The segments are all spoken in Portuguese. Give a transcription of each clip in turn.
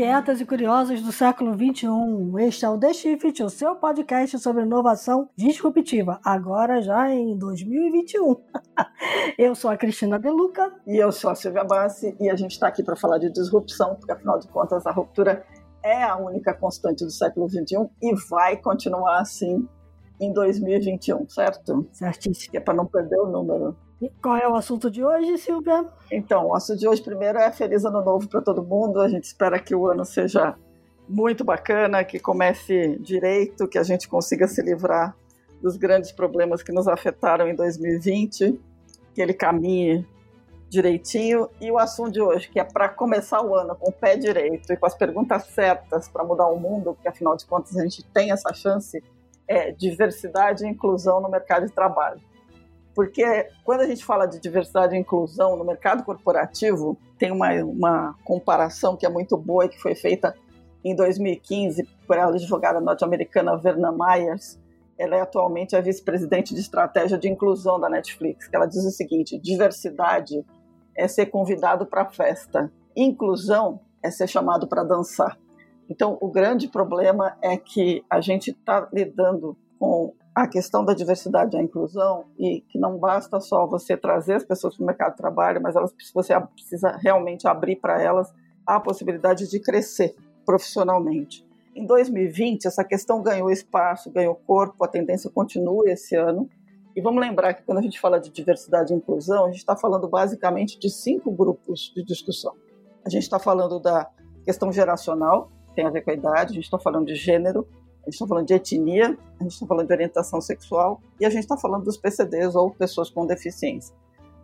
inquietas e curiosas do século XXI. Este é o The Shift, o seu podcast sobre inovação disruptiva, agora já em 2021. eu sou a Cristina Deluca. E eu sou a Silvia Bassi, e a gente está aqui para falar de disrupção, porque afinal de contas a ruptura é a única constante do século XXI e vai continuar assim em 2021, certo? Certíssimo. É para não perder o número. E qual é o assunto de hoje, Silvia? Então, o assunto de hoje primeiro é Feliz Ano Novo para todo mundo. A gente espera que o ano seja muito bacana, que comece direito, que a gente consiga se livrar dos grandes problemas que nos afetaram em 2020, que ele caminhe direitinho. E o assunto de hoje, que é para começar o ano com o pé direito e com as perguntas certas para mudar o mundo, porque afinal de contas a gente tem essa chance, é diversidade e inclusão no mercado de trabalho. Porque quando a gente fala de diversidade e inclusão no mercado corporativo, tem uma, uma comparação que é muito boa e que foi feita em 2015 por a advogada norte-americana Verna Myers. Ela é atualmente a vice-presidente de estratégia de inclusão da Netflix. Ela diz o seguinte: diversidade é ser convidado para festa, inclusão é ser chamado para dançar. Então, o grande problema é que a gente está lidando com a questão da diversidade e a inclusão e que não basta só você trazer as pessoas para o mercado de trabalho, mas elas, você precisa realmente abrir para elas a possibilidade de crescer profissionalmente. Em 2020, essa questão ganhou espaço, ganhou corpo, a tendência continua esse ano. E vamos lembrar que quando a gente fala de diversidade e inclusão, a gente está falando basicamente de cinco grupos de discussão. A gente está falando da questão geracional, tem a ver com a idade, a gente está falando de gênero, a gente está falando de etnia, a gente está falando de orientação sexual e a gente está falando dos PCDs ou pessoas com deficiência.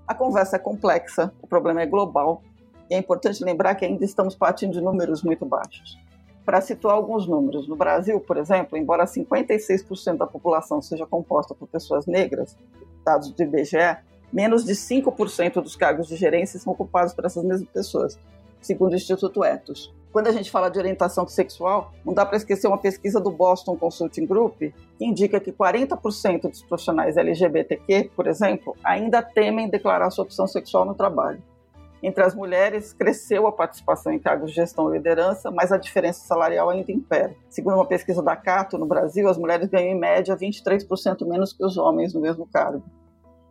A conversa é complexa, o problema é global e é importante lembrar que ainda estamos partindo de números muito baixos. Para situar alguns números, no Brasil, por exemplo, embora 56% da população seja composta por pessoas negras, dados do IBGE, menos de 5% dos cargos de gerência são ocupados por essas mesmas pessoas, segundo o Instituto Etos quando a gente fala de orientação sexual, não dá para esquecer uma pesquisa do Boston Consulting Group, que indica que 40% dos profissionais LGBTQ, por exemplo, ainda temem declarar sua opção sexual no trabalho. Entre as mulheres, cresceu a participação em cargos de gestão e liderança, mas a diferença salarial ainda impera. Segundo uma pesquisa da Cato, no Brasil, as mulheres ganham em média 23% menos que os homens no mesmo cargo.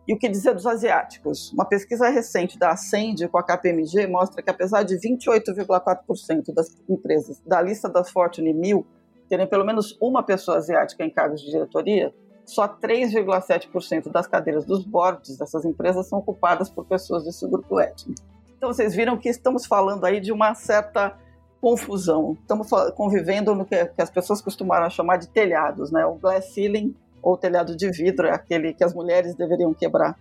E o que dizer dos asiáticos? Uma pesquisa recente da Ascend com a KPMG mostra que, apesar de 28,4% das empresas da lista das Fortune 1000 terem pelo menos uma pessoa asiática em cargos de diretoria, só 3,7% das cadeiras dos boards dessas empresas são ocupadas por pessoas desse grupo étnico. Então, vocês viram que estamos falando aí de uma certa confusão. Estamos convivendo no que as pessoas costumaram chamar de telhados, né? O glass ceiling ou telhado de vidro, é aquele que as mulheres deveriam quebrar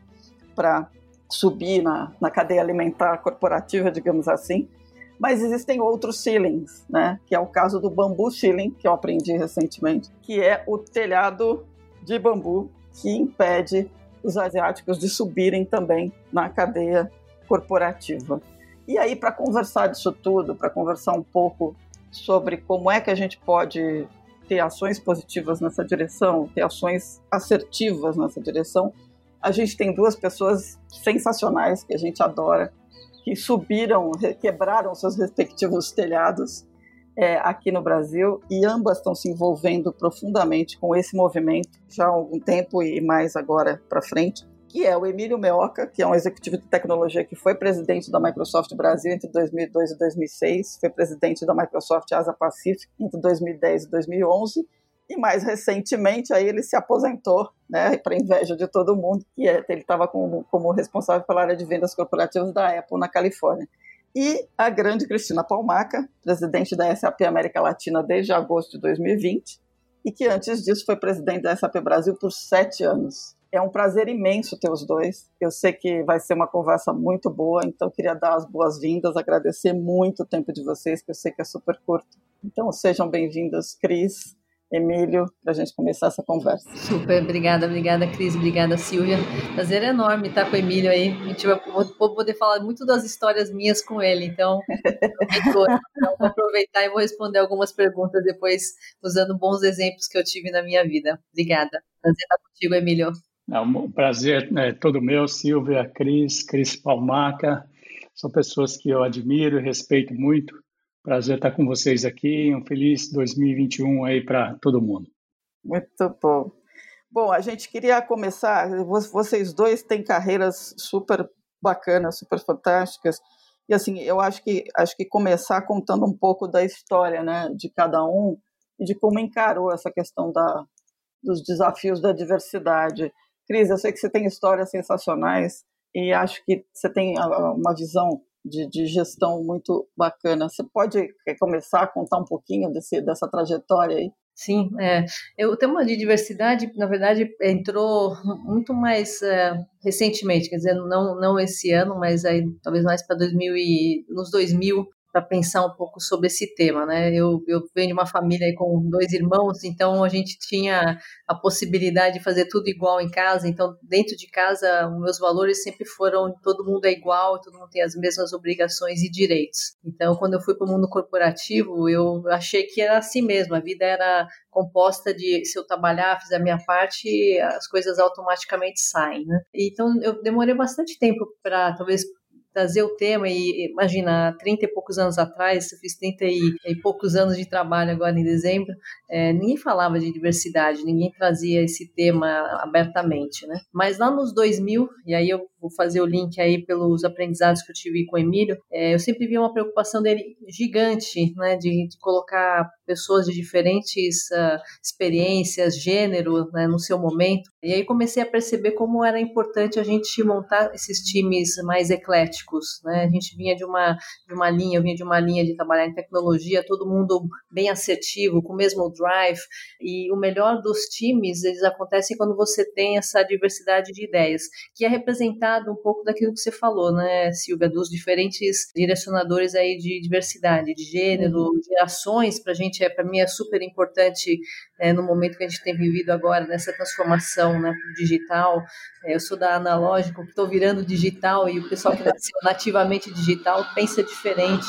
para subir na, na cadeia alimentar corporativa, digamos assim. Mas existem outros ceilings, né? Que é o caso do bambu ceiling, que eu aprendi recentemente, que é o telhado de bambu que impede os asiáticos de subirem também na cadeia corporativa. E aí, para conversar disso tudo, para conversar um pouco sobre como é que a gente pode ter ações positivas nessa direção, ter ações assertivas nessa direção. A gente tem duas pessoas sensacionais que a gente adora, que subiram, quebraram seus respectivos telhados é, aqui no Brasil e ambas estão se envolvendo profundamente com esse movimento já há algum tempo e mais agora para frente que é o Emílio Meoca, que é um executivo de tecnologia que foi presidente da Microsoft Brasil entre 2002 e 2006, foi presidente da Microsoft Asia Pacific entre 2010 e 2011, e mais recentemente aí ele se aposentou, né, para inveja de todo mundo, que é, ele estava como, como responsável pela área de vendas corporativas da Apple na Califórnia. E a grande Cristina Palmaca, presidente da SAP América Latina desde agosto de 2020, e que antes disso foi presidente da SAP Brasil por sete anos. É um prazer imenso ter os dois. Eu sei que vai ser uma conversa muito boa, então queria dar as boas-vindas, agradecer muito o tempo de vocês, que eu sei que é super curto. Então sejam bem-vindos, Cris, Emílio, para a gente começar essa conversa. Super, obrigada, obrigada, Cris, obrigada, Silvia. Prazer enorme estar com o Emílio aí. A gente vai poder falar muito das histórias minhas com ele, então, então vou aproveitar e vou responder algumas perguntas depois, usando bons exemplos que eu tive na minha vida. Obrigada. Prazer estar contigo, Emílio. É um prazer é todo meu, Silvia, Cris, Cris Palmaca, são pessoas que eu admiro e respeito muito, Prazer estar com vocês aqui. Um feliz 2021 aí para todo mundo. Muito bom. Bom, a gente queria começar. Vocês dois têm carreiras super bacanas, super fantásticas. E assim, eu acho que acho que começar contando um pouco da história, né, de cada um e de como encarou essa questão da, dos desafios da diversidade. Cris, eu sei que você tem histórias sensacionais e acho que você tem ah, uma visão de, de gestão muito bacana. Você pode começar a contar um pouquinho desse, dessa trajetória aí? Sim, é, o tema de diversidade, na verdade, entrou muito mais é, recentemente, quer dizer, não, não esse ano, mas aí talvez mais para 2000 e, nos 2000, para pensar um pouco sobre esse tema, né? Eu, eu venho de uma família com dois irmãos, então a gente tinha a possibilidade de fazer tudo igual em casa. Então, dentro de casa, meus valores sempre foram todo mundo é igual, todo mundo tem as mesmas obrigações e direitos. Então, quando eu fui para o mundo corporativo, eu achei que era assim mesmo. A vida era composta de se eu trabalhar, fizer a minha parte, as coisas automaticamente saem, né? Então, eu demorei bastante tempo para talvez trazer o tema e imagina, 30 e poucos anos atrás, eu fiz 30 e, e poucos anos de trabalho agora em dezembro, é, ninguém falava de diversidade, ninguém trazia esse tema abertamente, né? Mas lá nos 2000, e aí eu vou fazer o link aí pelos aprendizados que eu tive com o Emílio, é, eu sempre vi uma preocupação dele gigante, né, de, de colocar pessoas de diferentes uh, experiências, gênero, né, no seu momento. E aí comecei a perceber como era importante a gente montar esses times mais ecléticos, né? A gente vinha de uma de uma linha, eu vinha de uma linha de trabalhar em tecnologia, todo mundo bem assertivo, com o mesmo drive. E o melhor dos times, eles acontecem quando você tem essa diversidade de ideias, que é representada um pouco daquilo que você falou, né, Silvia, dos diferentes direcionadores aí de diversidade, de gênero, uhum. de ações, para a gente, é, para mim é super importante é, no momento que a gente tem vivido agora, nessa transformação né, digital. É, eu sou da analógico, estou virando digital, e o pessoal que nasceu nativamente digital pensa diferente,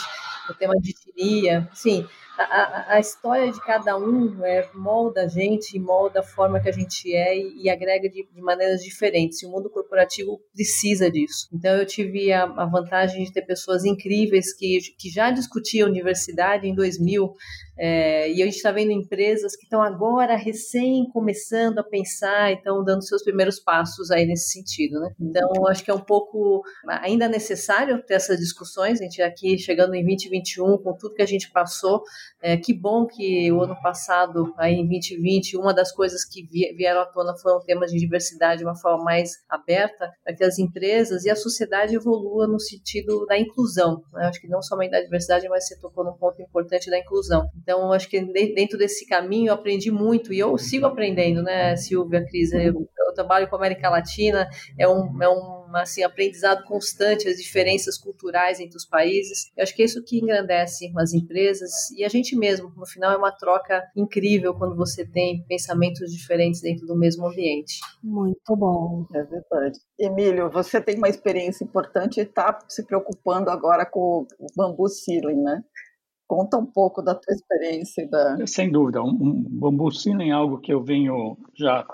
o tema de etnia, sim, a, a, história de cada um é, molda a gente, molda a forma que a gente é e, e agrega de, de, maneiras diferentes. E o mundo corporativo precisa disso. Então, eu tive a, a vantagem de ter pessoas incríveis que, que já discutiam universidade em 2000, é, e a gente está vendo empresas que estão agora recém começando a pensar e estão dando seus primeiros passos aí nesse sentido, né? Então, acho que é um pouco ainda necessário ter essas discussões. A gente aqui chegando em 2021, com tudo que a gente passou, é, que bom que o ano passado, aí em 2020, uma das coisas que vieram à tona foram temas de diversidade de uma forma mais aberta, para que as empresas e a sociedade evoluam no sentido da inclusão. Né? Acho que não somente da diversidade, mas você tocou num ponto importante da inclusão. Então, acho que dentro desse caminho eu aprendi muito e eu sigo aprendendo, né, Silvia, Cris? Eu, eu trabalho com a América Latina, é um, é um assim, aprendizado constante, as diferenças culturais entre os países. Eu acho que é isso que engrandece as empresas e a gente mesmo. No final, é uma troca incrível quando você tem pensamentos diferentes dentro do mesmo ambiente. Muito bom. É verdade. Emílio, você tem uma experiência importante e está se preocupando agora com o bambu ceiling, né? Conta um pouco da tua experiência. Da... Sem dúvida, um, um bambu ceiling é algo que eu venho já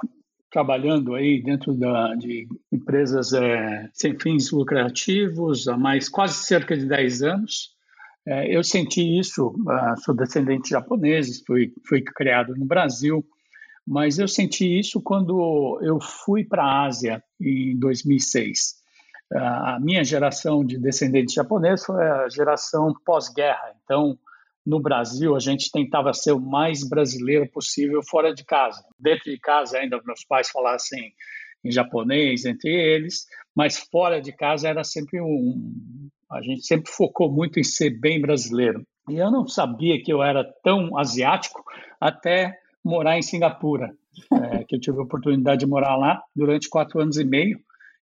trabalhando aí dentro da, de empresas é, sem fins lucrativos há mais quase cerca de 10 anos. É, eu senti isso, uh, sou descendente de japoneses, fui, fui criado no Brasil, mas eu senti isso quando eu fui para a Ásia em 2006. a minha geração de descendentes japoneses foi a geração pós-guerra, então no Brasil, a gente tentava ser o mais brasileiro possível fora de casa. Dentro de casa, ainda meus pais falassem em japonês entre eles, mas fora de casa era sempre um. A gente sempre focou muito em ser bem brasileiro. E eu não sabia que eu era tão asiático até morar em Singapura, é, que eu tive a oportunidade de morar lá durante quatro anos e meio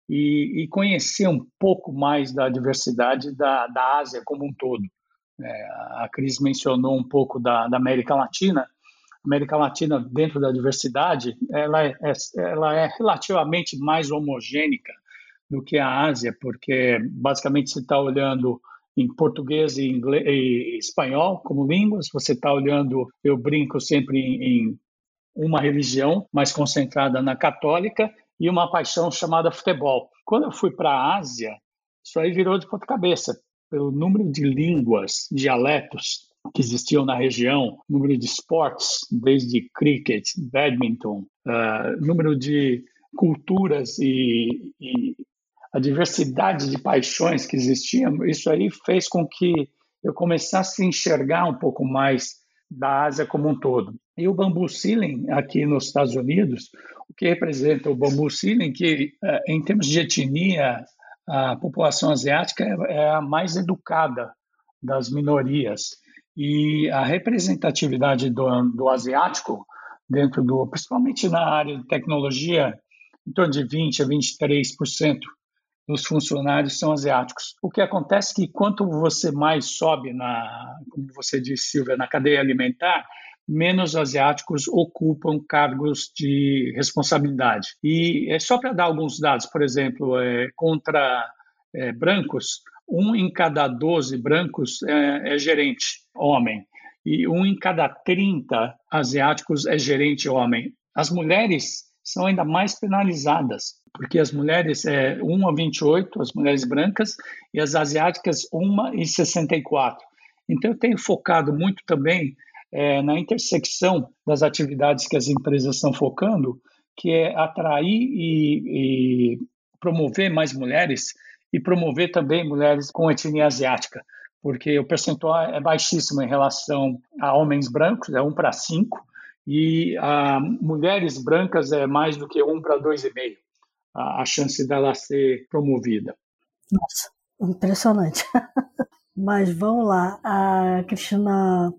e, e conhecer um pouco mais da diversidade da, da Ásia como um todo. É, a Cris mencionou um pouco da, da, América Latina. A América Latina, dentro da diversidade, ela é, é, ela é relativamente mais homogênica do que a Ásia, porque basicamente você está olhando em português e, inglês, e espanhol como línguas, você está olhando, eu brinco sempre em, em uma religião mais concentrada na católica e uma paixão chamada futebol. Quando eu fui para a Ásia, isso aí virou de ponta cabeça, pelo número de línguas, dialetos que existiam na região, número de esportes, desde cricket, badminton, uh, número de culturas e, e, a diversidade de paixões que existiam, isso aí fez com que eu começasse a enxergar um pouco mais da Ásia como um todo. E o bambu ceiling aqui nos Estados Unidos, o que representa o bambu ceiling, que eh, em termos de etnia, a população asiática é, é a mais educada das minorias e a representatividade do, do asiático dentro do, principalmente na área de tecnologia, em torno de 20 a 23% dos funcionários são asiáticos. O que acontece é que quanto você mais sobe na, como você disse, Silvia, na cadeia alimentar, menos asiáticos ocupam cargos de responsabilidade. E é só para dar alguns dados, por exemplo, é, contra é, brancos, um em cada 12 brancos é, é gerente homem e um em cada 30 asiáticos é gerente homem. As mulheres são ainda mais penalizadas, porque as mulheres é 1 a 28, as mulheres brancas, e as asiáticas 1 e 64. Então, eu tenho focado muito também é, na intersecção das atividades que as empresas estão focando, que é atrair e, e promover mais mulheres e promover também mulheres com etnia asiática, porque o percentual é baixíssimo em relação a homens brancos, é 1 para 5, e a mulheres brancas é mais do que 1 para 2,5 a, a chance dela ser promovida. Nossa, impressionante. Mas vamos lá, a Cristina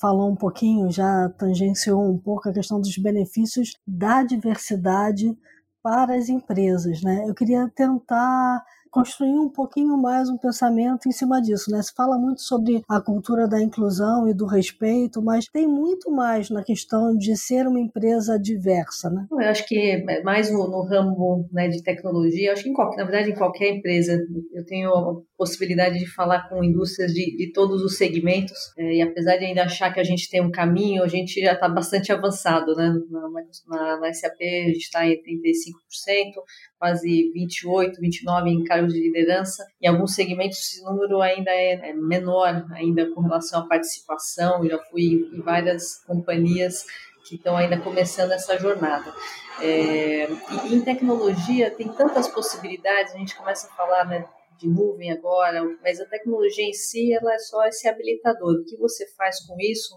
falou um pouquinho, já tangenciou um pouco a questão dos benefícios da diversidade para as empresas, né? Eu queria tentar construir um pouquinho mais um pensamento em cima disso, né? Se fala muito sobre a cultura da inclusão e do respeito, mas tem muito mais na questão de ser uma empresa diversa, né? Eu acho que é mais no, no ramo né, de tecnologia, acho que em qualquer, na verdade em qualquer empresa, eu tenho a possibilidade de falar com indústrias de, de todos os segmentos é, e apesar de ainda achar que a gente tem um caminho, a gente já está bastante avançado, né? Na, na, na SAP a gente está em 35%, quase 28, 29 em de liderança. Em alguns segmentos esse número ainda é, é menor, ainda com relação à participação. Eu já fui em várias companhias que estão ainda começando essa jornada. É, e em tecnologia tem tantas possibilidades, a gente começa a falar né, de nuvem agora, mas a tecnologia em si ela é só esse habilitador. O que você faz com isso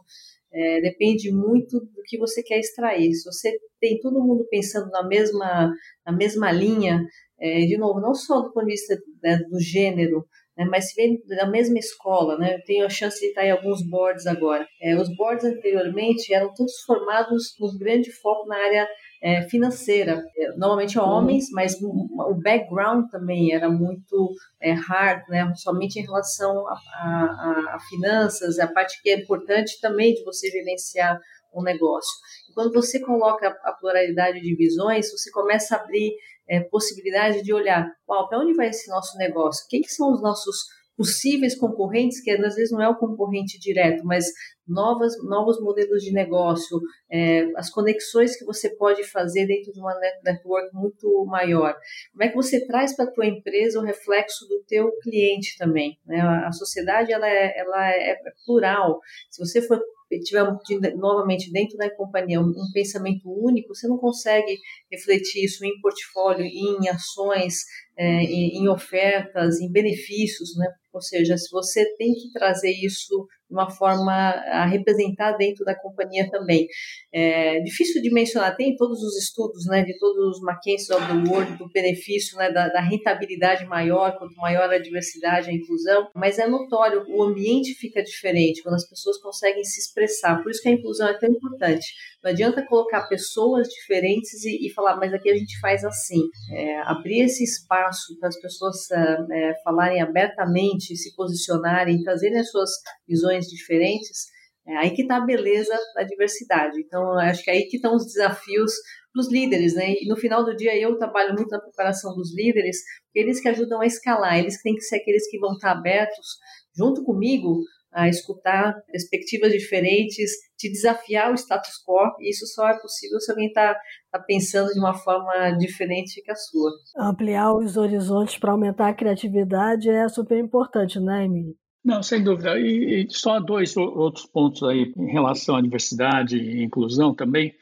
é, depende muito do que você quer extrair. Se você tem todo mundo pensando na mesma, na mesma linha, é, de novo, não só do ponto de vista né, do gênero, né, mas se vem da mesma escola, né, eu tenho a chance de estar em alguns boards agora. É, os boards anteriormente eram todos formados com grande foco na área é, financeira. É, normalmente homens, mas o background também era muito é, hard, né? somente em relação a, a, a, finanças, a parte que é importante também de você gerenciar um negócio. E quando você coloca a pluralidade de visões, você começa a abrir é, possibilidade de olhar, para onde vai esse nosso negócio? Quem que são os nossos possíveis concorrentes, que às vezes não é o concorrente direto, mas novas, novos modelos de negócio, é, as conexões que você pode fazer dentro de uma network muito maior. Como é que você traz para a tua empresa o reflexo do teu cliente também? Né? A, sociedade ela é, ela é plural. Se você for tiver novamente dentro da companhia um, pensamento único, você não consegue refletir isso em portfólio, em ações, é, em, em, ofertas, em benefícios, né? Ou seja, se você tem que trazer isso de uma forma a representar dentro da companhia também. É difícil de mencionar, tem todos os estudos, né, de todos os McKinsey of the World, do benefício, né, da, da rentabilidade maior, quanto maior a diversidade, a inclusão, mas é notório, o ambiente fica diferente quando as pessoas conseguem se expressar, por isso que a inclusão é tão importante. Não adianta colocar pessoas diferentes e, e falar, mas aqui a gente faz assim. É, abrir esse espaço para as pessoas é, falarem abertamente, se posicionarem, trazerem as suas visões diferentes, é aí que está a beleza da diversidade. Então, acho que é aí que estão os desafios para os líderes, né? E no final do dia eu trabalho muito na preparação dos líderes, eles que ajudam a escalar, eles que têm que ser aqueles que vão estar abertos junto comigo a escutar perspectivas diferentes, te desafiar o status quo, e isso só é possível se alguém está tá pensando de uma forma diferente que a sua. Ampliar os horizontes para aumentar a criatividade é super importante, né, Emílio? Não, sem dúvida. E, e só dois outros pontos aí em relação à diversidade e inclusão também.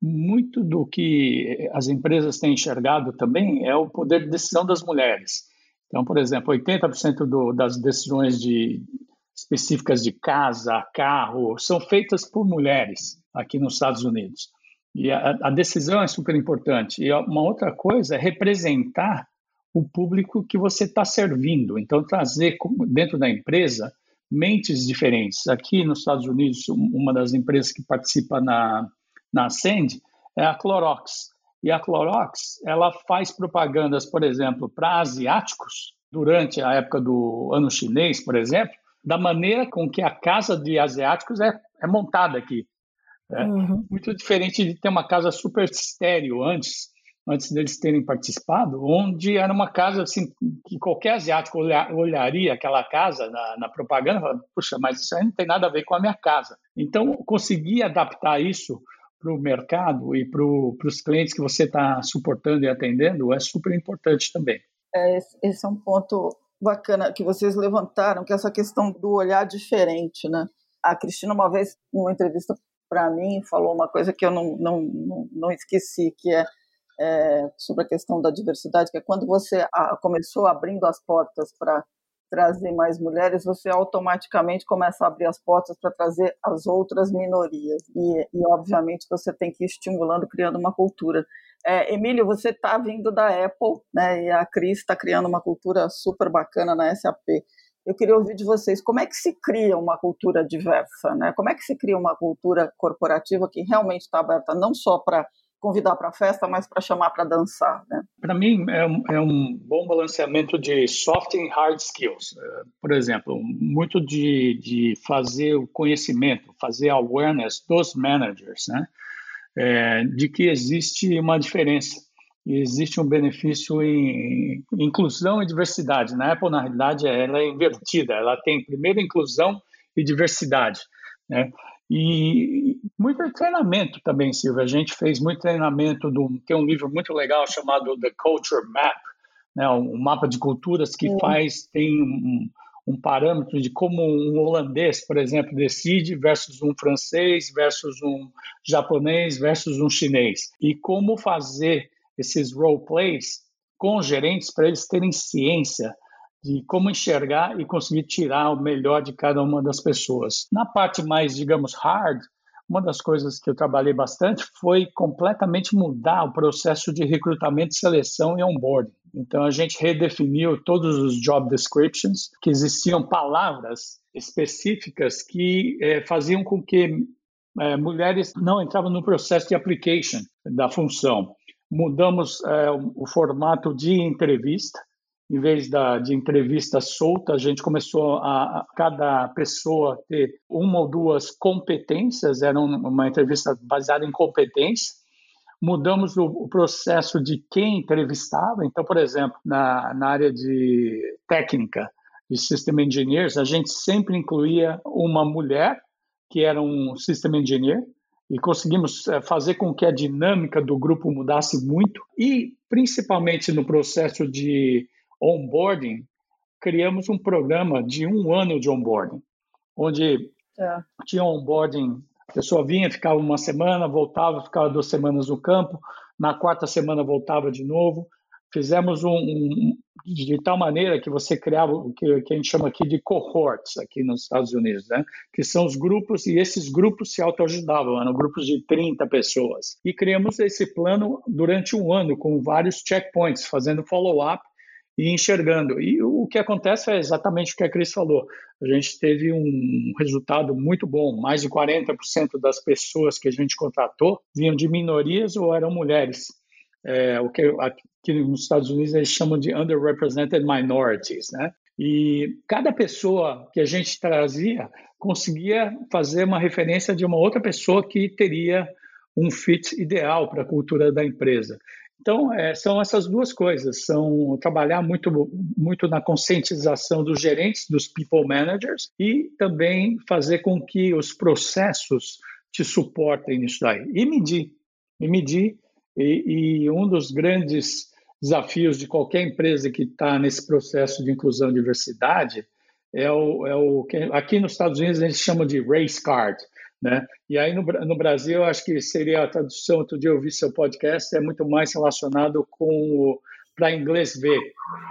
Muito do que as empresas têm enxergado também é o poder de decisão das mulheres. Então, por exemplo, 80% do, das decisões de, específicas de casa, carro, são feitas por mulheres aqui nos Estados Unidos. E a, a decisão é super importante. E uma outra coisa é representar o público que você está servindo. Então, trazer dentro da empresa mentes diferentes. Aqui nos Estados Unidos, uma das empresas que participa na, na Ascend é a Clorox. E a Clorox, ela faz propagandas, por exemplo, para asiáticos, durante a época do ano chinês, por exemplo, da maneira com que a casa de asiáticos é, é montada aqui. É uhum. muito diferente de ter uma casa super estéreo antes, antes deles terem participado, onde era uma casa assim que qualquer asiático olhar, olharia aquela casa na, na propaganda e falaria, puxa, mas isso aí não tem nada a ver com a minha casa. Então, conseguir adaptar isso para o mercado e para os clientes que você está suportando e atendendo é super importante também. É, esse é um ponto bacana que vocês levantaram, que é essa questão do olhar diferente, né? A Cristina, uma vez, numa entrevista para mim, falou uma coisa que eu não, não, não, esqueci, que é, é, sobre a questão da diversidade, que é quando você começou abrindo as portas para trazer mais mulheres, você automaticamente começa a abrir as portas para trazer as outras minorias. E, e, obviamente, você tem que ir estimulando, criando uma cultura. É, Emílio, você está vindo da Apple, né? E a Cris está criando uma cultura super bacana na SAP. Eu queria ouvir de vocês como é que se cria uma cultura diversa, né? Como é que se cria uma cultura corporativa que realmente está aberta não só para convidar para a festa, mas para chamar para dançar. Né? Para mim, é um, é um, bom balanceamento de soft e hard skills. É, por exemplo, muito de, de fazer o conhecimento, fazer awareness dos managers, né? É, de que existe uma diferença e existe um benefício em inclusão e diversidade. Na Apple, na realidade, ela é invertida. Ela tem primeiro inclusão e diversidade. Né? E muito treinamento também, Silvia. A gente fez muito treinamento, do, tem um livro muito legal chamado The Culture Map, né, um mapa de culturas que faz, tem um, um, parâmetro de como um holandês, por exemplo, decide versus um francês, versus um japonês, versus um chinês. E como fazer esses role plays com gerentes para eles terem ciência de como enxergar e conseguir tirar o melhor de cada uma das pessoas. Na parte mais, digamos, hard, uma das coisas que eu trabalhei bastante foi completamente mudar o processo de recrutamento, seleção e onboarding. Então a gente redefiniu todos os job descriptions, que existiam palavras específicas que eh, faziam com que eh, mulheres não entravam no processo de application da função. Mudamos eh, o formato de entrevista, em vez da, de entrevista solta, a gente começou a, a, cada pessoa ter uma ou duas competências, era uma entrevista baseada em competência. Mudamos o, o, processo de quem entrevistava. Então, por exemplo, na, na área de técnica, de System Engineers, a gente sempre incluía uma mulher que era um System Engineer, e conseguimos eh, fazer com que a dinâmica do grupo mudasse muito e principalmente no processo de onboarding, criamos um programa de um ano de onboarding, onde é. tinha onboarding, a pessoa vinha, ficava uma semana, voltava, ficava duas semanas no campo, na quarta semana voltava de novo. Fizemos um, um de tal maneira que você criava o que, que, a gente chama aqui de cohorts aqui nos Estados Unidos, né? que são os grupos, e esses grupos se autoajudavam, eram grupos de 30 pessoas. E criamos esse plano durante um ano, com vários checkpoints, fazendo follow-up e enxergando. E o que acontece é exatamente o que a Cris falou. A gente teve um resultado muito bom. Mais de 40% das pessoas que a gente contratou vinham de minorias ou eram mulheres. É, o que aqui nos Estados Unidos eles chamam de underrepresented minorities, né? E cada pessoa que a gente trazia conseguia fazer uma referência de uma outra pessoa que teria um fit ideal para a cultura da empresa. Então, é, são essas duas coisas, são trabalhar muito, muito na conscientização dos gerentes, dos people managers, e também fazer com que os processos te suportem nisso daí. E medir, e medir, e, e um dos grandes desafios de qualquer empresa que está nesse processo de inclusão e diversidade é o, é o aqui nos Estados Unidos a gente chama de race card, né? E aí no, no Brasil acho que seria a tradução, outro dia eu vi seu podcast, é muito mais relacionado com para inglês ver.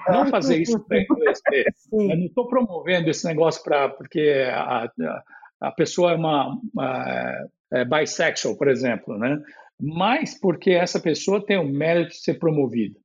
Não fazer isso para inglês ver. Eu não estou promovendo esse negócio para porque a, a, a, pessoa é uma, uma é, bisexual, por exemplo, né? Mas porque essa pessoa tem o mérito de ser promovida.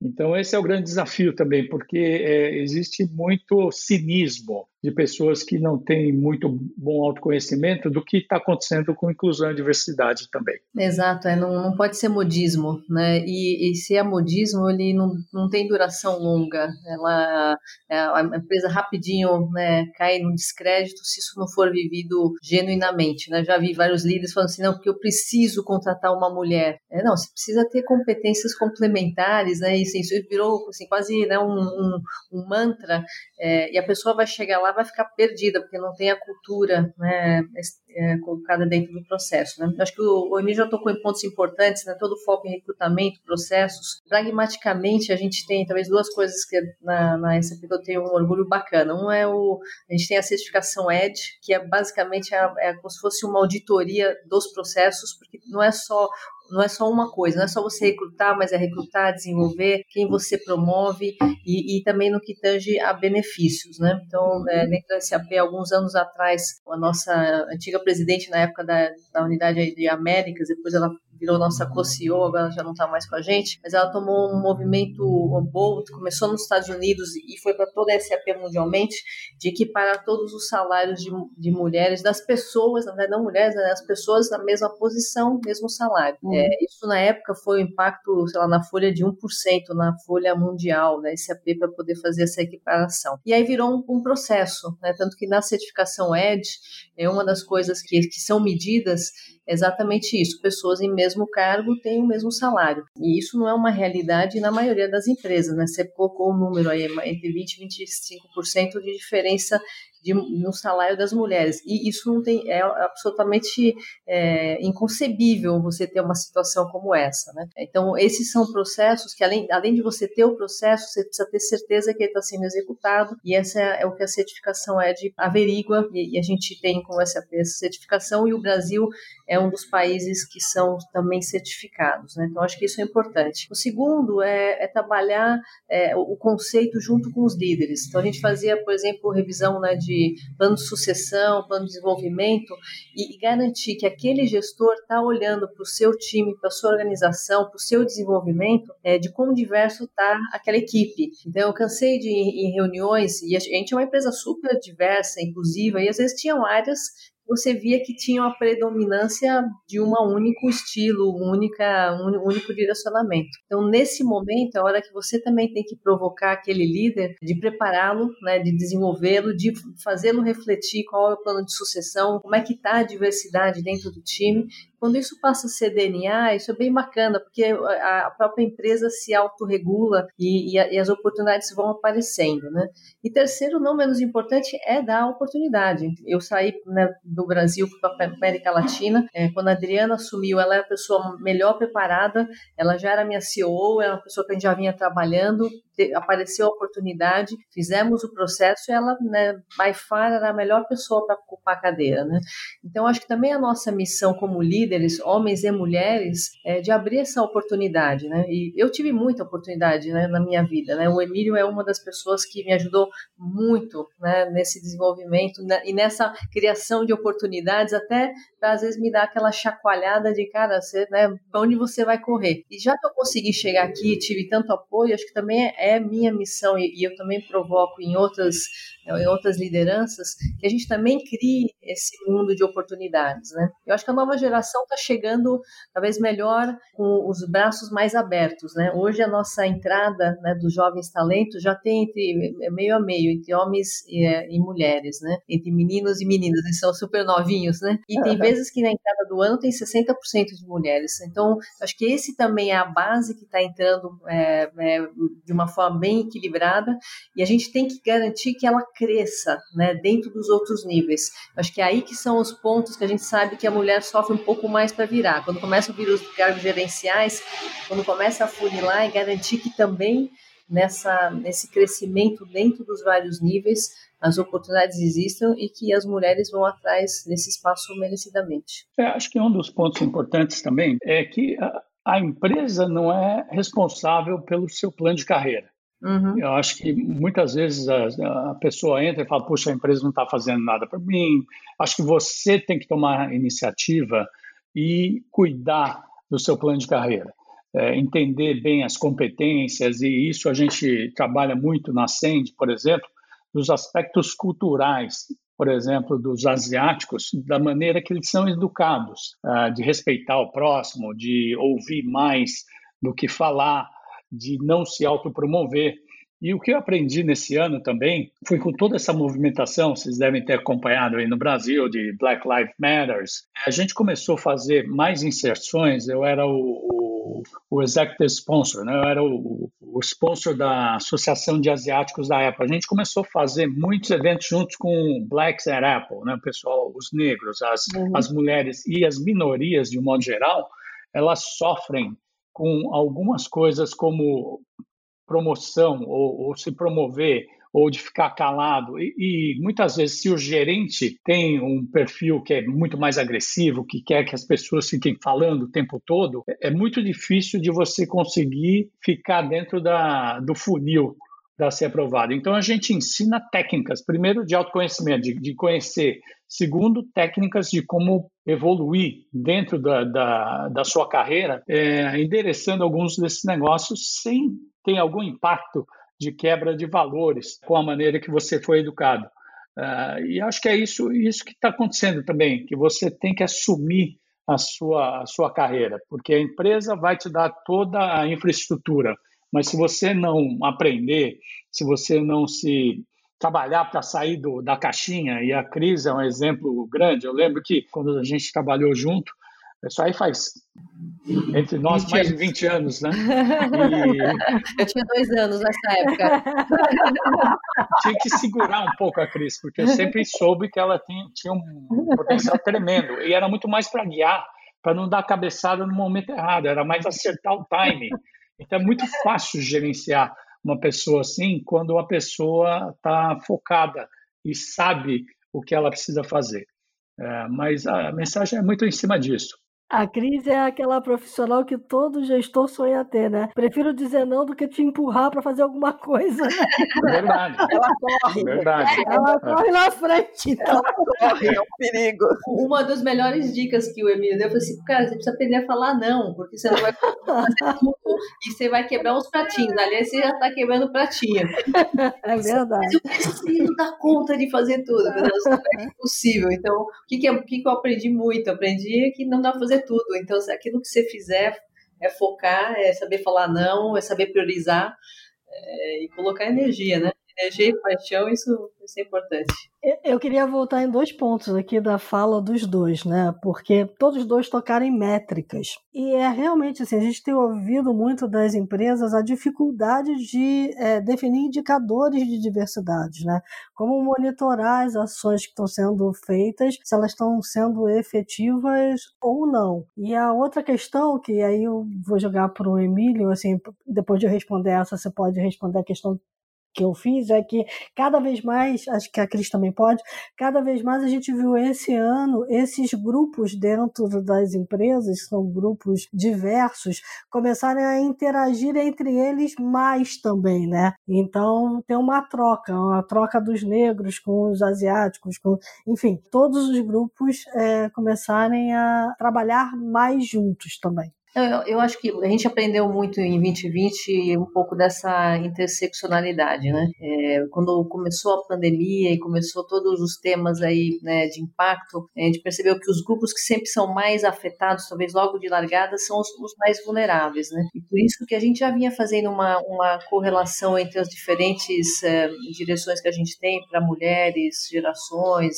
Então, esse é o grande desafio também, porque é, existe muito cinismo de pessoas que não têm muito bom autoconhecimento do que está acontecendo com inclusão e diversidade também. Exato, é, não, não pode ser modismo, né? E, e se é modismo, ele não, não tem duração longa. Ela, é, a empresa rapidinho né, cai no descrédito se isso não for vivido genuinamente. Né? Já vi vários líderes falando assim, não, porque eu preciso contratar uma mulher. É, não, você precisa ter competências complementares, né? Isso, isso virou assim, quase né, um, um, um mantra, é, e a pessoa vai chegar lá vai ficar perdida, porque não tem a cultura né, é, colocada dentro do processo. Né? Acho que o, o Emílio já tocou em pontos importantes, né? todo o foco em recrutamento, processos. Pragmaticamente, a gente tem talvez duas coisas que na, na SAP eu tenho um orgulho bacana. Um é o, a gente tem a certificação ED, que é basicamente é, é como se fosse uma auditoria dos processos, porque não é só não é só uma coisa, não é só você recrutar, mas é recrutar, desenvolver, quem você promove e, e também no que tange a benefícios, né? Então, é, dentro da SAP, alguns anos atrás, a nossa antiga presidente na época da, da unidade de Américas, depois ela virou nossa co-CEO, agora já não está mais com a gente, mas ela tomou um movimento bold, começou nos Estados Unidos e foi para toda a SAP mundialmente, de equiparar todos os salários de, de mulheres, das pessoas, não mulheres, né, as pessoas na mesma posição, mesmo salário. Uhum. É, isso na época foi um impacto, sei lá, na folha de 1% na folha mundial da SAP para poder fazer essa equiparação. E aí virou um, um processo, né, tanto que na certificação ED, é uma das coisas que, que são medidas exatamente isso. Pessoas em mesmo cargo têm o mesmo salário. E isso não é uma realidade na maioria das empresas, né? Você colocou o um número aí, entre 20% e 25% de diferença de, no salário das mulheres. E isso não tem, é absolutamente é, inconcebível você ter uma situação como essa. Né? Então, esses são processos que, além, além de você ter o processo, você precisa ter certeza que ele está sendo executado, e essa é, é, o que a certificação é de averigua, e, e a gente tem com essa, essa certificação, e o Brasil é um dos países que são também certificados. Né? Então, acho que isso é importante. O segundo é, é trabalhar é, o conceito junto com os líderes. Então, a gente fazia, por exemplo, revisão né, de de plano de sucessão, plano de desenvolvimento e, e garantir que aquele gestor está olhando para o seu time, para a sua organização, para o seu desenvolvimento, é, de quão diverso está aquela equipe. Então, eu cansei de ir em reuniões, e a gente é uma empresa super diversa, inclusiva, e às vezes tinham áreas você via que tinha uma predominância de um único estilo, única, um único direcionamento. Então, nesse momento, é a hora que você também tem que provocar aquele líder, de prepará-lo, né, de desenvolvê-lo, de fazê-lo refletir qual é o plano de sucessão, como é que está a diversidade dentro do time quando isso passa a ser DNA, isso é bem bacana, porque a própria empresa se autorregula e, e, e as oportunidades vão aparecendo, né? E terceiro, não menos importante, é dar oportunidade. Eu saí né, do Brasil para a América Latina, é, quando a Adriana assumiu, ela é a pessoa melhor preparada, ela já era minha CEO, era uma pessoa que a gente já vinha trabalhando, apareceu a oportunidade, fizemos o processo e ela, né, by far, era a melhor pessoa para ocupar a cadeira, né? Então, acho que também a nossa missão como líderes, homens e mulheres, é de abrir essa oportunidade, né? E eu tive muita oportunidade né, na minha vida, né? O Emílio é uma das pessoas que me ajudou muito, né, nesse desenvolvimento né, e nessa criação de oportunidades, até para às vezes me dar aquela chacoalhada de, cara, você, né, para onde você vai correr? E já que eu consegui chegar aqui, tive tanto apoio, acho que também é é minha missão e, e eu também provoco em outras em outras lideranças, que a gente também crie esse mundo de oportunidades, né? Eu acho que a nova geração está chegando talvez melhor com os braços mais abertos, né? Hoje a nossa entrada né, dos jovens talentos já tem entre é meio a meio entre homens e, é, e mulheres, né? Entre meninos e meninas, eles são super novinhos, né? E tem vezes que na entrada do ano tem 60% de mulheres. Então, acho que esse também é a base que está entrando é, é, de uma forma bem equilibrada e a gente tem que garantir que ela cresça né, dentro dos outros níveis. Acho que é aí que são os pontos que a gente sabe que a mulher sofre um pouco mais para virar. Quando começa a vir os cargos gerenciais, quando começa a funilar e garantir que também nessa, nesse crescimento dentro dos vários níveis, as oportunidades existam e que as mulheres vão atrás desse espaço merecidamente. É, acho que um dos pontos importantes também é que a, a empresa não é responsável pelo seu plano de carreira. Uhum. Eu acho que muitas vezes a, a, pessoa entra e fala: Puxa, a empresa não está fazendo nada para mim. Acho que você tem que tomar iniciativa e cuidar do seu plano de carreira. É, entender bem as competências, e isso a gente trabalha muito na SEND, por exemplo, dos aspectos culturais, por exemplo, dos asiáticos, da maneira que eles são educados, uh, de respeitar o próximo, de ouvir mais do que falar, de não se autopromover. E o que eu aprendi nesse ano também foi com toda essa movimentação, vocês devem ter acompanhado aí no Brasil, de Black Lives Matters, a gente começou a fazer mais inserções. Eu era o, o, o executive sponsor, né? eu era o, o, sponsor da Associação de Asiáticos da Apple. A gente começou a fazer muitos eventos juntos com Blacks at Apple, né? o pessoal, os negros, as, uhum. as mulheres e as minorias de um modo geral, elas sofrem com algumas coisas como promoção ou, ou se promover ou de ficar calado. E, e, muitas vezes, se o gerente tem um perfil que é muito mais agressivo, que quer que as pessoas fiquem falando o tempo todo, é, é muito difícil de você conseguir ficar dentro da, do funil para ser aprovado. Então, a gente ensina técnicas, primeiro, de autoconhecimento, de, de conhecer, segundo, técnicas de como evoluir dentro da, da, da sua carreira, é, endereçando alguns desses negócios sem ter algum impacto de quebra de valores com a maneira que você foi educado. Uh, e acho que é isso, isso que está acontecendo também, que você tem que assumir a sua, a sua carreira, porque a empresa vai te dar toda a infraestrutura, mas se você não aprender, se você não se trabalhar para sair do, da caixinha, e a Cris é um exemplo grande. Eu lembro que quando a gente trabalhou junto, isso aí faz entre nós mais de 20 anos, né? E... Eu tinha dois anos nessa época. tinha que segurar um pouco a Cris, porque eu sempre soube que ela tinha, tinha um potencial tremendo. E era muito mais para guiar, para não dar cabeçada no momento errado, era mais acertar o timing. Então é muito fácil gerenciar uma pessoa assim quando a pessoa está focada e sabe o que ela precisa fazer. É, mas a mensagem é muito em cima disso. A Cris é aquela profissional que todo gestor sonha ter, né? Prefiro dizer não do que te empurrar para fazer alguma coisa. Né? Verdade. Ela corre. Verdade. Ela corre na frente. Então. Ela corre, é um perigo. Uma das melhores dicas que o Emílio deu foi assim: cara, você precisa aprender a falar não, porque você não vai fazer tudo e você vai quebrar os pratinhos. Aliás, você já está quebrando pratinho. É verdade. Eu preciso dar conta de fazer tudo. É impossível. Então, o que, que, o que, que eu aprendi muito? Eu aprendi que não dá para fazer tudo. Então, aquilo que você fizer é focar, é saber falar não, é saber priorizar é, e colocar energia, né? Energia e paixão, isso, isso é importante. Eu queria voltar em dois pontos aqui da fala dos dois, né? Porque todos os dois tocaram em métricas. E é realmente assim, a gente tem ouvido muito das empresas a dificuldade de é, definir indicadores de diversidade, né? Como monitorar as ações que estão sendo feitas, se elas estão sendo efetivas ou não. E a outra questão, que aí eu vou jogar para o Emílio, assim, depois de eu responder essa, você pode responder a questão que eu fiz é que cada vez mais, acho que a Cris também pode, cada vez mais a gente viu esse ano esses grupos dentro das empresas, são grupos diversos, começarem a interagir entre eles mais também, né? Então tem uma troca, uma troca dos negros com os asiáticos, com, enfim, todos os grupos é, começarem a trabalhar mais juntos também. Eu, eu, acho que a gente aprendeu muito em 2020 um pouco dessa interseccionalidade, né? É, quando começou a pandemia e começou todos os temas aí né, de impacto, a gente percebeu que os grupos que sempre são mais afetados, talvez logo de largada, são os, os mais vulneráveis, né? E por isso que a gente já vinha fazendo uma, uma correlação entre as diferentes é, direções que a gente tem para mulheres, gerações,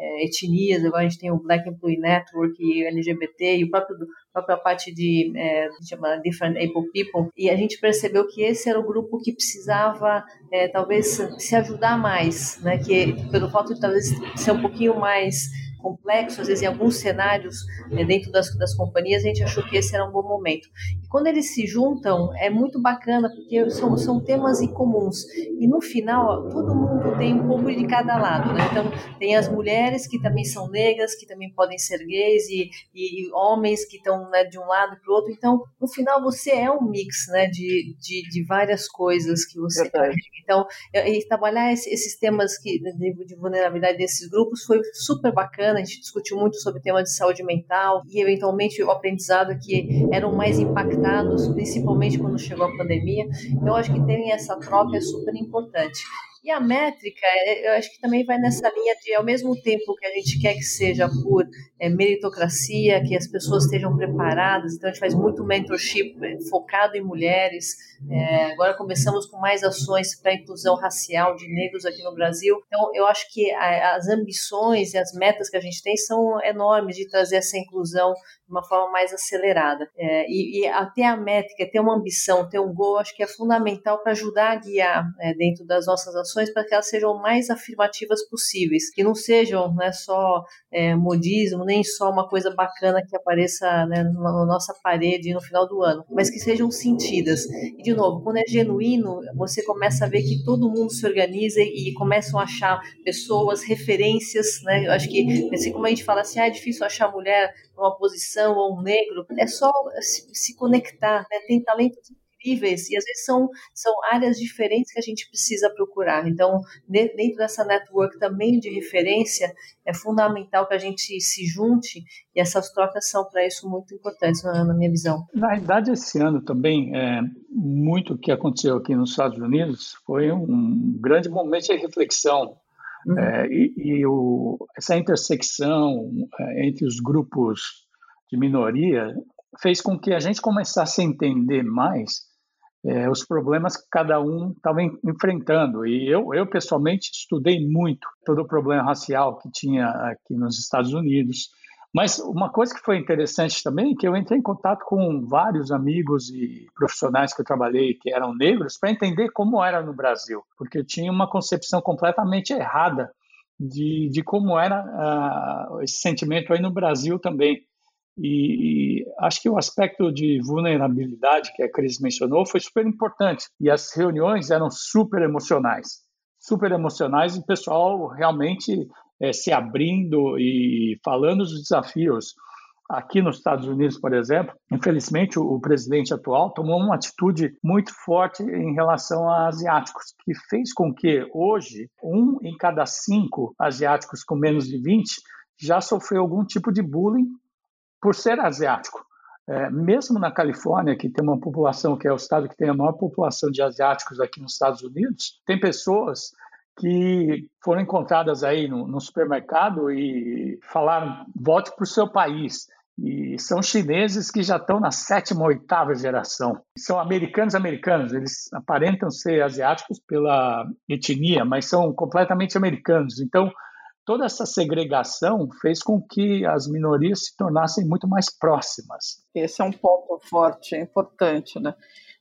é, etnias, agora a gente tem o Black Employee Network, LGBT e o próprio própria parte de é, chama Different Able People, e a gente percebeu que esse era o grupo que precisava é, talvez se ajudar mais, né? Que pelo fato de talvez ser um pouquinho mais complexo, às vezes em alguns cenários né, dentro das, das companhias, a gente achou que esse era um bom momento. E quando eles se juntam, é muito bacana, porque são, são temas incomuns. E no final, todo mundo tem um pouco de cada lado. Né? Então, tem as mulheres que também são negras, que também podem ser gays, e, e, e homens que estão né, de um lado para o outro. Então, no final, você é um mix né, de, de, de várias coisas que você carrega. Então, e trabalhar esses temas que, de, de vulnerabilidade desses grupos foi super bacana. A gente discutiu muito sobre o tema de saúde mental e, eventualmente, o aprendizado que eram mais impactados, principalmente quando chegou a pandemia. Então, acho que terem essa troca é super importante. E a métrica, é, eu acho que também vai nessa linha de, ao mesmo tempo que a gente quer que seja por é, meritocracia, que as pessoas estejam preparadas, então a gente faz muito mentorship é, focado em mulheres. É, agora começamos com mais ações para a inclusão racial de negros aqui no Brasil. Então, eu acho que a, as ambições e as metas que a gente tem são enormes de trazer essa inclusão de uma forma mais acelerada. É, e, e até a métrica, ter uma ambição, ter um gol, acho que é fundamental para ajudar a guiar é, dentro das nossas ações para que elas sejam mais afirmativas possíveis, que não sejam né, só é, modismo, nem só uma coisa bacana que apareça né, na nossa parede no final do ano, mas que sejam sentidas. E, de novo, quando é genuíno, você começa a ver que todo mundo se organiza e começam a achar pessoas, referências, né? Eu acho que, assim como a gente fala assim, ah, é difícil achar mulher numa posição ou um negro, é só se, se conectar, né? Tem talentos incríveis e às vezes são, são áreas diferentes que a gente precisa procurar. Então, dentro dessa network também de referência, é fundamental que a gente se junte e essas trocas são para isso muito importantes na, na, minha visão. Na verdade, esse ano também, é, muito que aconteceu aqui nos Estados Unidos foi um grande momento de reflexão Uhum. É, e, e o, essa intersecção é, entre os grupos de minoria fez com que a gente começasse a entender mais é, os problemas que cada um estava enfrentando. E eu, eu, pessoalmente, estudei muito todo o problema racial que tinha aqui nos Estados Unidos. Mas uma coisa que foi interessante também é que eu entrei em contato com vários amigos e profissionais que eu trabalhei que eram negros para entender como era no Brasil, porque eu tinha uma concepção completamente errada de, de como era uh, esse sentimento aí no Brasil também. E, e, acho que o aspecto de vulnerabilidade que a Cris mencionou foi super importante. E as reuniões eram super emocionais. Super emocionais e o pessoal realmente é, se abrindo e falando dos desafios. Aqui nos Estados Unidos, por exemplo, infelizmente o presidente atual tomou uma atitude muito forte em relação a asiáticos, que fez com que hoje um em cada cinco asiáticos com menos de 20 já sofreu algum tipo de bullying por ser asiático. É, mesmo na Califórnia, que tem uma população, que é o estado que tem a maior população de asiáticos aqui nos Estados Unidos, tem pessoas que foram encontradas aí no, no supermercado e falaram: volte para o seu país. E são chineses que já estão na sétima, oitava geração. São americanos americanos, eles aparentam ser asiáticos pela etnia, mas são completamente americanos. Então, toda essa segregação fez com que as minorias se tornassem muito mais próximas. Esse é um ponto forte, é importante, né?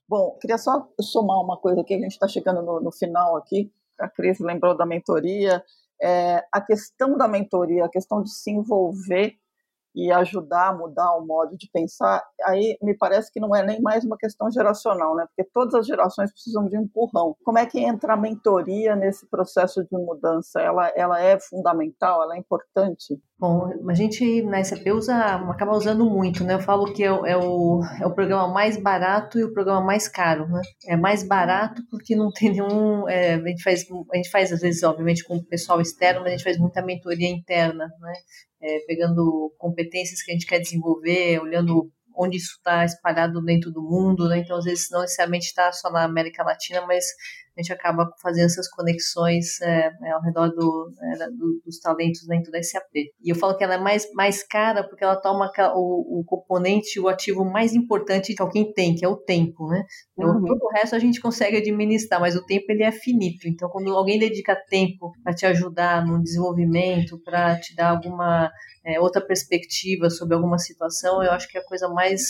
Bom, queria só somar uma coisa aqui, a gente está chegando no, no, final aqui, a Cris lembrou da mentoria, é, a questão da mentoria, a questão de se envolver e ajudar a mudar o modo de pensar, aí me parece que não é nem mais uma questão geracional, né? Porque todas as gerações precisam de um empurrão. Como é que entra a mentoria nesse processo de mudança? Ela, ela é fundamental, ela é importante? Bom, a gente na SAP usa, acaba usando muito, né? Eu falo que é é, o, é o programa mais barato e o programa mais caro, né? É mais barato porque não tem nenhum. É, a, gente faz, a gente faz, às vezes, obviamente, com o pessoal externo, mas a gente faz muita mentoria interna, né? É, pegando competências que a gente quer desenvolver, olhando onde isso está espalhado dentro do mundo, né? Então, às vezes, não necessariamente está só na América Latina, mas a gente acaba fazendo essas conexões é, é ao redor do, é, do, dos talentos dentro da SAP. E eu falo que ela é mais, mais cara porque ela toma o, o componente, o ativo mais importante que alguém tem, que é o tempo, né? Então, uhum. todo o resto a gente consegue administrar, mas o tempo ele é finito. Então, quando alguém dedica tempo para te ajudar no desenvolvimento, para te dar alguma é, outra perspectiva sobre alguma situação, eu acho que é a coisa mais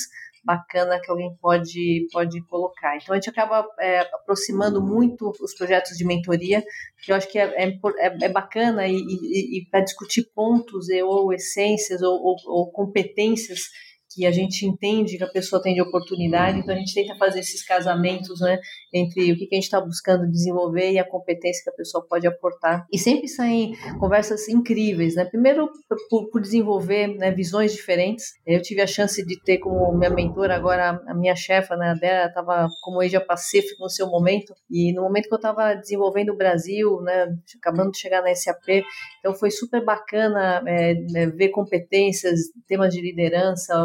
bacana que alguém pode, pode colocar. Então, a gente acaba é, aproximando muito os projetos de mentoria, que eu acho que é, é, é, é bacana e, e, e para discutir pontos ou essências ou, ou, ou competências que a gente entende que a pessoa tem de oportunidade, então a gente tenta fazer esses casamentos, né, entre o que a gente está buscando desenvolver e a competência que a pessoa pode aportar. E sempre saem conversas incríveis, né, primeiro por, por desenvolver né, visões diferentes. Eu tive a chance de ter como minha mentora agora a minha chefa, né, a Débora estava como Asia Pacífico no seu momento, e no momento que eu estava desenvolvendo o Brasil, né, acabando de chegar na SAP, então foi super bacana é, ver competências, temas de liderança,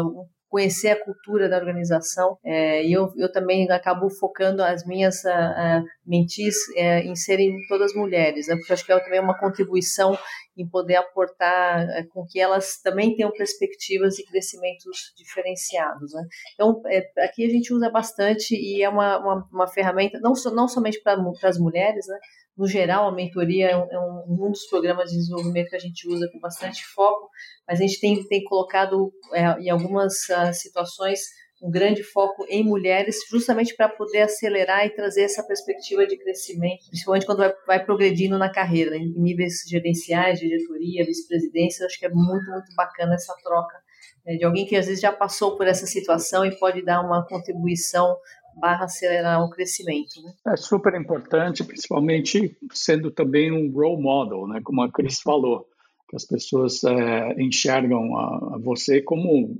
conhecer a cultura da organização é, e eu, eu também acabo focando as minhas uh, uh, mentis uh, em serem todas mulheres, né, porque acho que é também uma contribuição em poder aportar com que elas também tenham perspectivas e crescimentos diferenciados. Né. Então, é, aqui a gente usa bastante e é uma, uma, uma ferramenta, não, so, não somente para as mulheres, né, no geral, a mentoria é um, é um, dos programas de desenvolvimento que a gente usa com bastante foco, mas a gente tem, tem colocado é, em algumas uh, situações um grande foco em mulheres, justamente para poder acelerar e trazer essa perspectiva de crescimento, principalmente quando vai, vai progredindo na carreira, em níveis gerenciais, diretoria, vice-presidência. Acho que é muito, muito bacana essa troca né, de alguém que às vezes já passou por essa situação e pode dar uma contribuição barra acelerar o crescimento. Né? É super importante, principalmente sendo também um role model, né? como a Cris falou, que as pessoas é, enxergam a, a, você como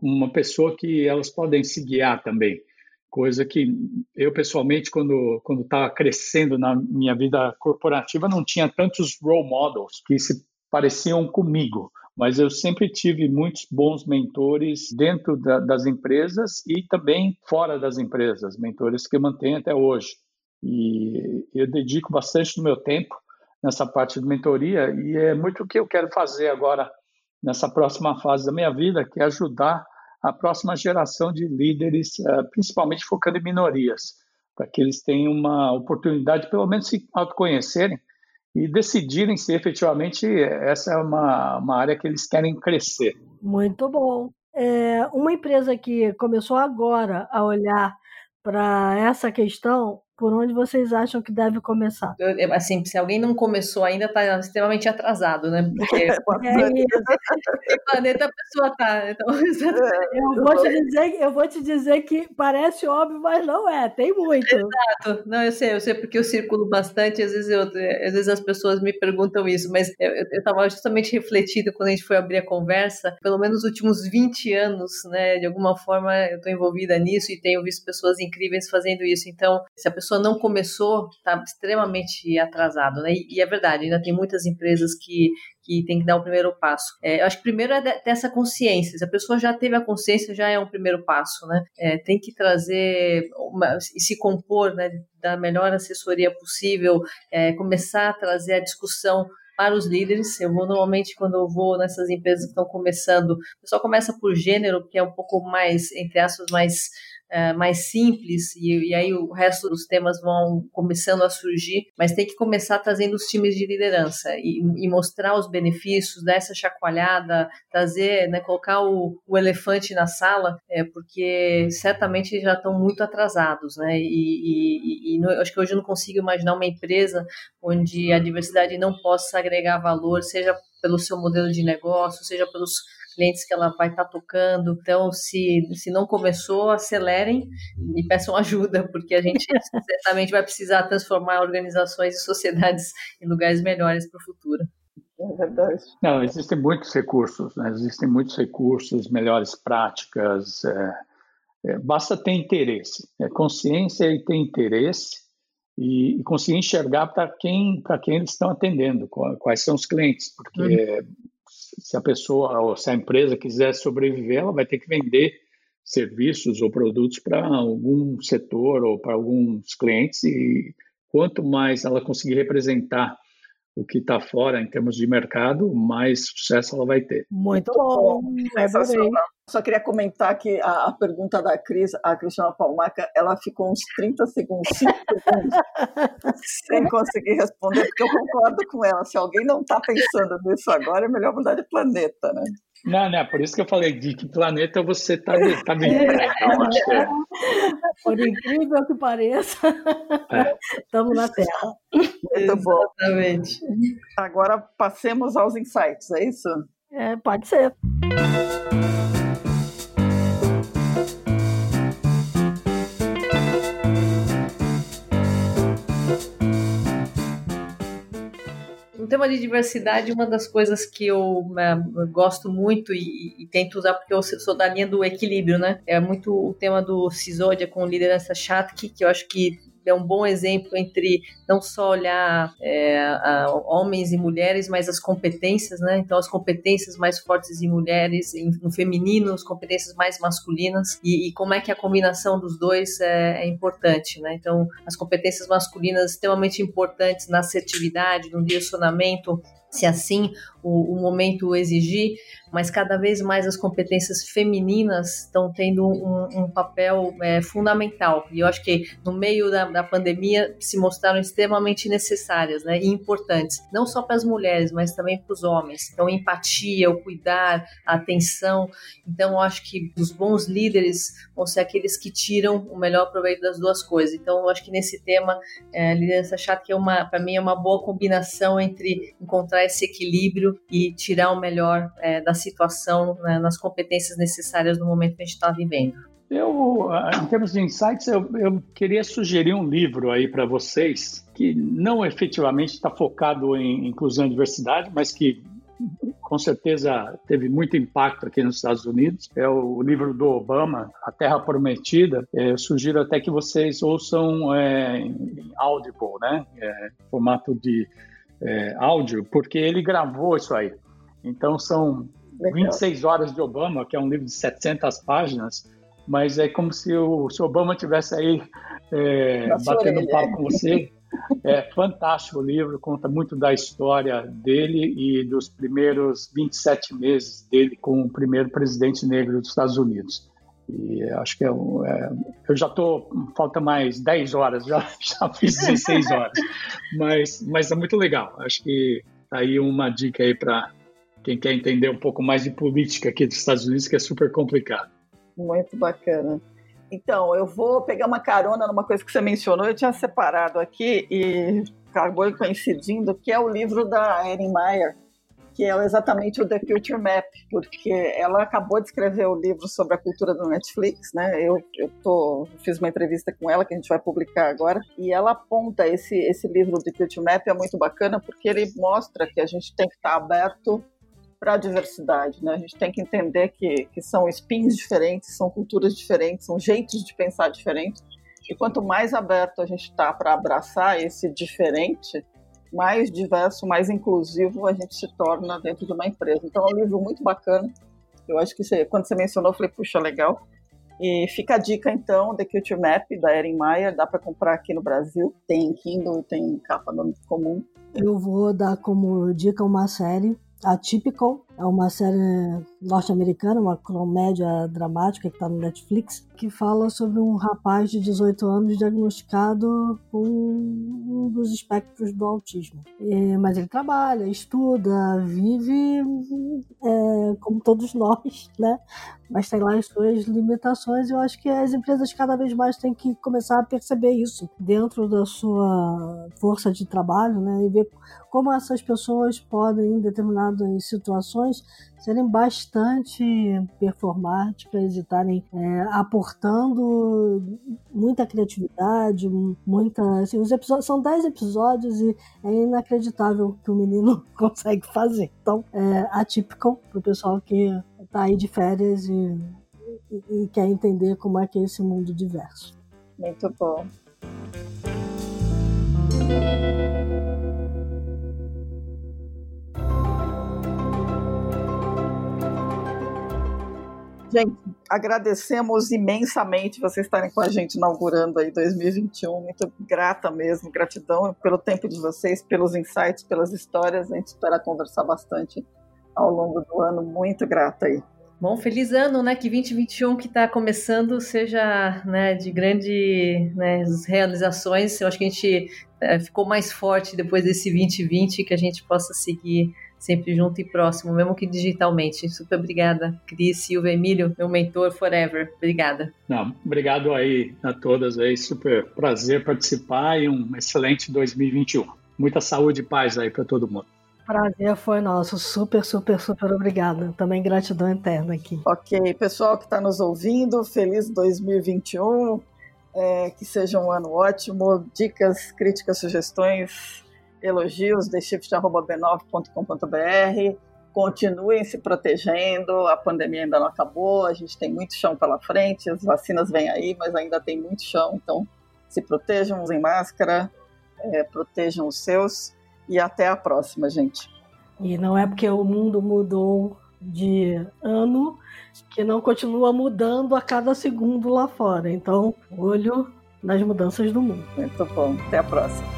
uma pessoa que elas podem se guiar também. Coisa que eu, pessoalmente, quando quando estava crescendo na minha vida corporativa, não tinha tantos role models que se pareciam comigo mas eu sempre tive muitos bons mentores dentro da, das empresas e também fora das empresas, mentores que eu mantenho até hoje. E eu dedico bastante do meu tempo nessa parte de mentoria e é muito o que eu quero fazer agora nessa próxima fase da minha vida, que é ajudar a próxima geração de líderes, eh, principalmente focando em minorias, para que eles tenham uma oportunidade, pelo menos, se autoconhecerem e decidirem se efetivamente essa é uma, uma área que eles querem crescer. Muito bom. É, uma empresa que começou agora a olhar para essa questão por onde vocês acham que deve começar? Assim, se alguém não começou ainda, está extremamente atrasado, né? Porque é que planeta a pessoa está. Então... Eu, vou te dizer, eu vou te dizer que parece óbvio, mas não é, tem muito. Exato. Não, eu sei, eu sei porque eu circulo bastante, às vezes, eu, às vezes as pessoas me perguntam isso, mas eu estava justamente refletido quando a gente foi abrir a conversa, pelo menos os últimos 20 anos, né? De alguma forma eu estou envolvida nisso e tenho visto pessoas incríveis fazendo isso. Então, se a pessoa pessoa não começou, está extremamente atrasado, né? E, e, é verdade, ainda tem muitas empresas que, que tem que dar o primeiro passo. É, eu acho que primeiro é ter essa consciência. Se a pessoa já teve a consciência, já é um primeiro passo, né? É, tem que trazer e se compor, né? Da melhor assessoria possível, é, começar a trazer a discussão para os líderes. Eu vou normalmente, quando eu vou nessas empresas que estão começando, o pessoal começa por gênero, que é um pouco mais, entre aspas, mais é, mais simples e, e, aí o resto dos temas vão começando a surgir, mas tem que começar trazendo os times de liderança e, e mostrar os benefícios, dar essa chacoalhada, trazer, né, colocar o, o elefante na sala, é, porque certamente já estão muito atrasados, né? E, e, acho que hoje eu não consigo imaginar uma empresa onde a diversidade não possa agregar valor, seja pelo seu modelo de negócio, seja pelos clientes que ela vai estar tá tocando. Então, se, se não começou, acelerem e peçam ajuda, porque a gente certamente vai precisar transformar organizações e sociedades em lugares melhores para o futuro. É verdade. Não, existem muitos recursos, né? existem muitos recursos, melhores práticas. É, é, basta ter interesse, é, consciência e ter interesse e, e conseguir enxergar para quem para quem eles estão atendendo, quais são os clientes, porque uhum se a pessoa ou se a empresa quiser sobreviver, ela vai ter que vender serviços ou produtos para algum setor ou para alguns clientes e quanto mais ela conseguir representar o que está fora em termos de mercado, mais sucesso ela vai ter. Muito bom, Só queria comentar que a, a, pergunta da Cris, a Cristiana Palmaca, ela ficou uns 30 segundos, 5 segundos sem conseguir responder, porque eu concordo com ela. Se alguém não está pensando nisso agora, é melhor mudar de planeta, né? Não, não, por isso que eu falei de que planeta você está tá vivendo. Tá então, é. Por incrível que pareça, estamos é. na Terra. Muito bom. Exatamente. Agora passemos aos insights, é isso? É, pode ser. Tema de diversidade, uma das coisas que eu é, gosto muito e, e, tento usar, porque eu sou da linha do equilíbrio, né? É muito o tema do Cisodia com liderança Chatki, que eu acho que é um bom exemplo entre não só olhar é, homens e mulheres, mas as competências, né? Então, as competências mais fortes em mulheres, em, no feminino, as competências mais masculinas, e, e, como é que a combinação dos dois é, é, importante, né? Então, as competências masculinas extremamente importantes na assertividade, no direcionamento, se assim o, o momento exigir, mas cada vez mais as competências femininas estão tendo um, um papel é, fundamental. E eu acho que no meio da, da, pandemia se mostraram extremamente necessárias né, e importantes, não só para as mulheres, mas também para os homens. Então, empatia, o cuidar, a atenção. Então, eu acho que os bons líderes vão ser aqueles que tiram o melhor proveito das duas coisas. Então, eu acho que nesse tema, é, liderança chata, que é uma, para mim, é uma boa combinação entre encontrar esse equilíbrio e tirar o melhor é, da situação né, nas competências necessárias no momento que a gente está vivendo. Eu, em termos de insights, eu, eu queria sugerir um livro aí para vocês que não efetivamente está focado em inclusão e diversidade, mas que com certeza teve muito impacto aqui nos Estados Unidos. É o livro do Obama, A Terra Prometida. É, eu sugiro até que vocês ouçam é, em Audible, né? É, formato de é, áudio, porque ele gravou isso aí. Então são Legal. 26 horas de Obama, que é um livro de 700 páginas, mas é como se o, se Obama tivesse aí é, batendo um papo com você. É fantástico o livro, conta muito da história dele e dos primeiros 27 meses dele como o primeiro presidente negro dos Estados Unidos. E acho que é, é eu já estou, falta mais 10 horas, já, já fiz 16 horas, mas, mas é muito legal. Acho que tá aí uma dica aí para quem quer entender um pouco mais de política aqui dos Estados Unidos, que é super complicado. Muito bacana. Então, eu vou pegar uma carona numa coisa que você mencionou, eu tinha separado aqui e acabou coincidindo, que é o livro da Erin Meyer, que é exatamente o The Future Map, porque ela acabou de escrever o livro sobre a cultura do Netflix, né? Eu, eu tô, fiz uma entrevista com ela que a gente vai publicar agora, e ela aponta esse, esse livro The Future Map é muito bacana porque ele mostra que a gente tem que estar aberto para a diversidade, né? A gente tem que entender que, que são spins diferentes, são culturas diferentes, são jeitos de pensar diferentes. E quanto mais aberto a gente está para abraçar esse diferente, mais diverso, mais inclusivo a gente se torna dentro de uma empresa. Então é um livro muito bacana. Eu acho que você, quando você mencionou, eu falei, puxa, legal. E fica a dica então, The Culture Map, da Erin Maia, dá para comprar aqui no Brasil, tem Kindle tem capa comum. Eu vou dar como dica uma série, Atypical, é uma série norte-americana, uma comédia dramática que está no Netflix, que fala sobre um rapaz de 18 anos diagnosticado com um dos espectros do autismo. Mas ele trabalha, estuda, vive é, como todos nós, né? Mas tem lá as suas limitações e eu acho que as empresas cada vez mais têm que começar a perceber isso dentro da sua força de trabalho, né? E ver como essas pessoas podem, em determinadas situações, serem bastante performáticas e estarem é, aportando muita criatividade, muita. Assim, os episódios são 10 episódios e é inacreditável o que o menino consegue fazer. Então, é atípico para o pessoal que está aí de férias e, e, e quer entender como é que é esse mundo diverso. Muito bom. Gente, agradecemos imensamente vocês estarem com a gente inaugurando aí 2021. Muito grata mesmo, gratidão pelo tempo de vocês, pelos insights, pelas histórias. A gente espera conversar bastante ao longo do ano. Muito grata aí. Bom, feliz ano, né? Que 2021 que está começando seja né, de grandes né, realizações. Eu acho que a gente é, ficou mais forte depois desse 2020, que a gente possa seguir sempre junto e próximo, mesmo que digitalmente. Super obrigada, Cris, Silva, Emílio, meu mentor forever. Obrigada. Não, obrigado aí a todas aí, super prazer participar e um excelente 2021. Muita saúde e paz aí para todo mundo. Prazer foi nosso. Super, super, super obrigada. Também gratidão eterna aqui. Ok, pessoal que está nos ouvindo, feliz 2021. É, que seja um ano ótimo. Dicas, críticas, sugestões, elogios, theshift.b9.com.br. Continuem se protegendo, a pandemia ainda não acabou, a gente tem muito chão pela frente, as vacinas vêm aí, mas ainda tem muito chão, então se protejam, usem máscara, é, protejam os seus e até a próxima, gente. E não é porque o mundo mudou de ano que não continua mudando a cada segundo lá fora. Então, olho nas mudanças do mundo. Muito bom. Até a próxima.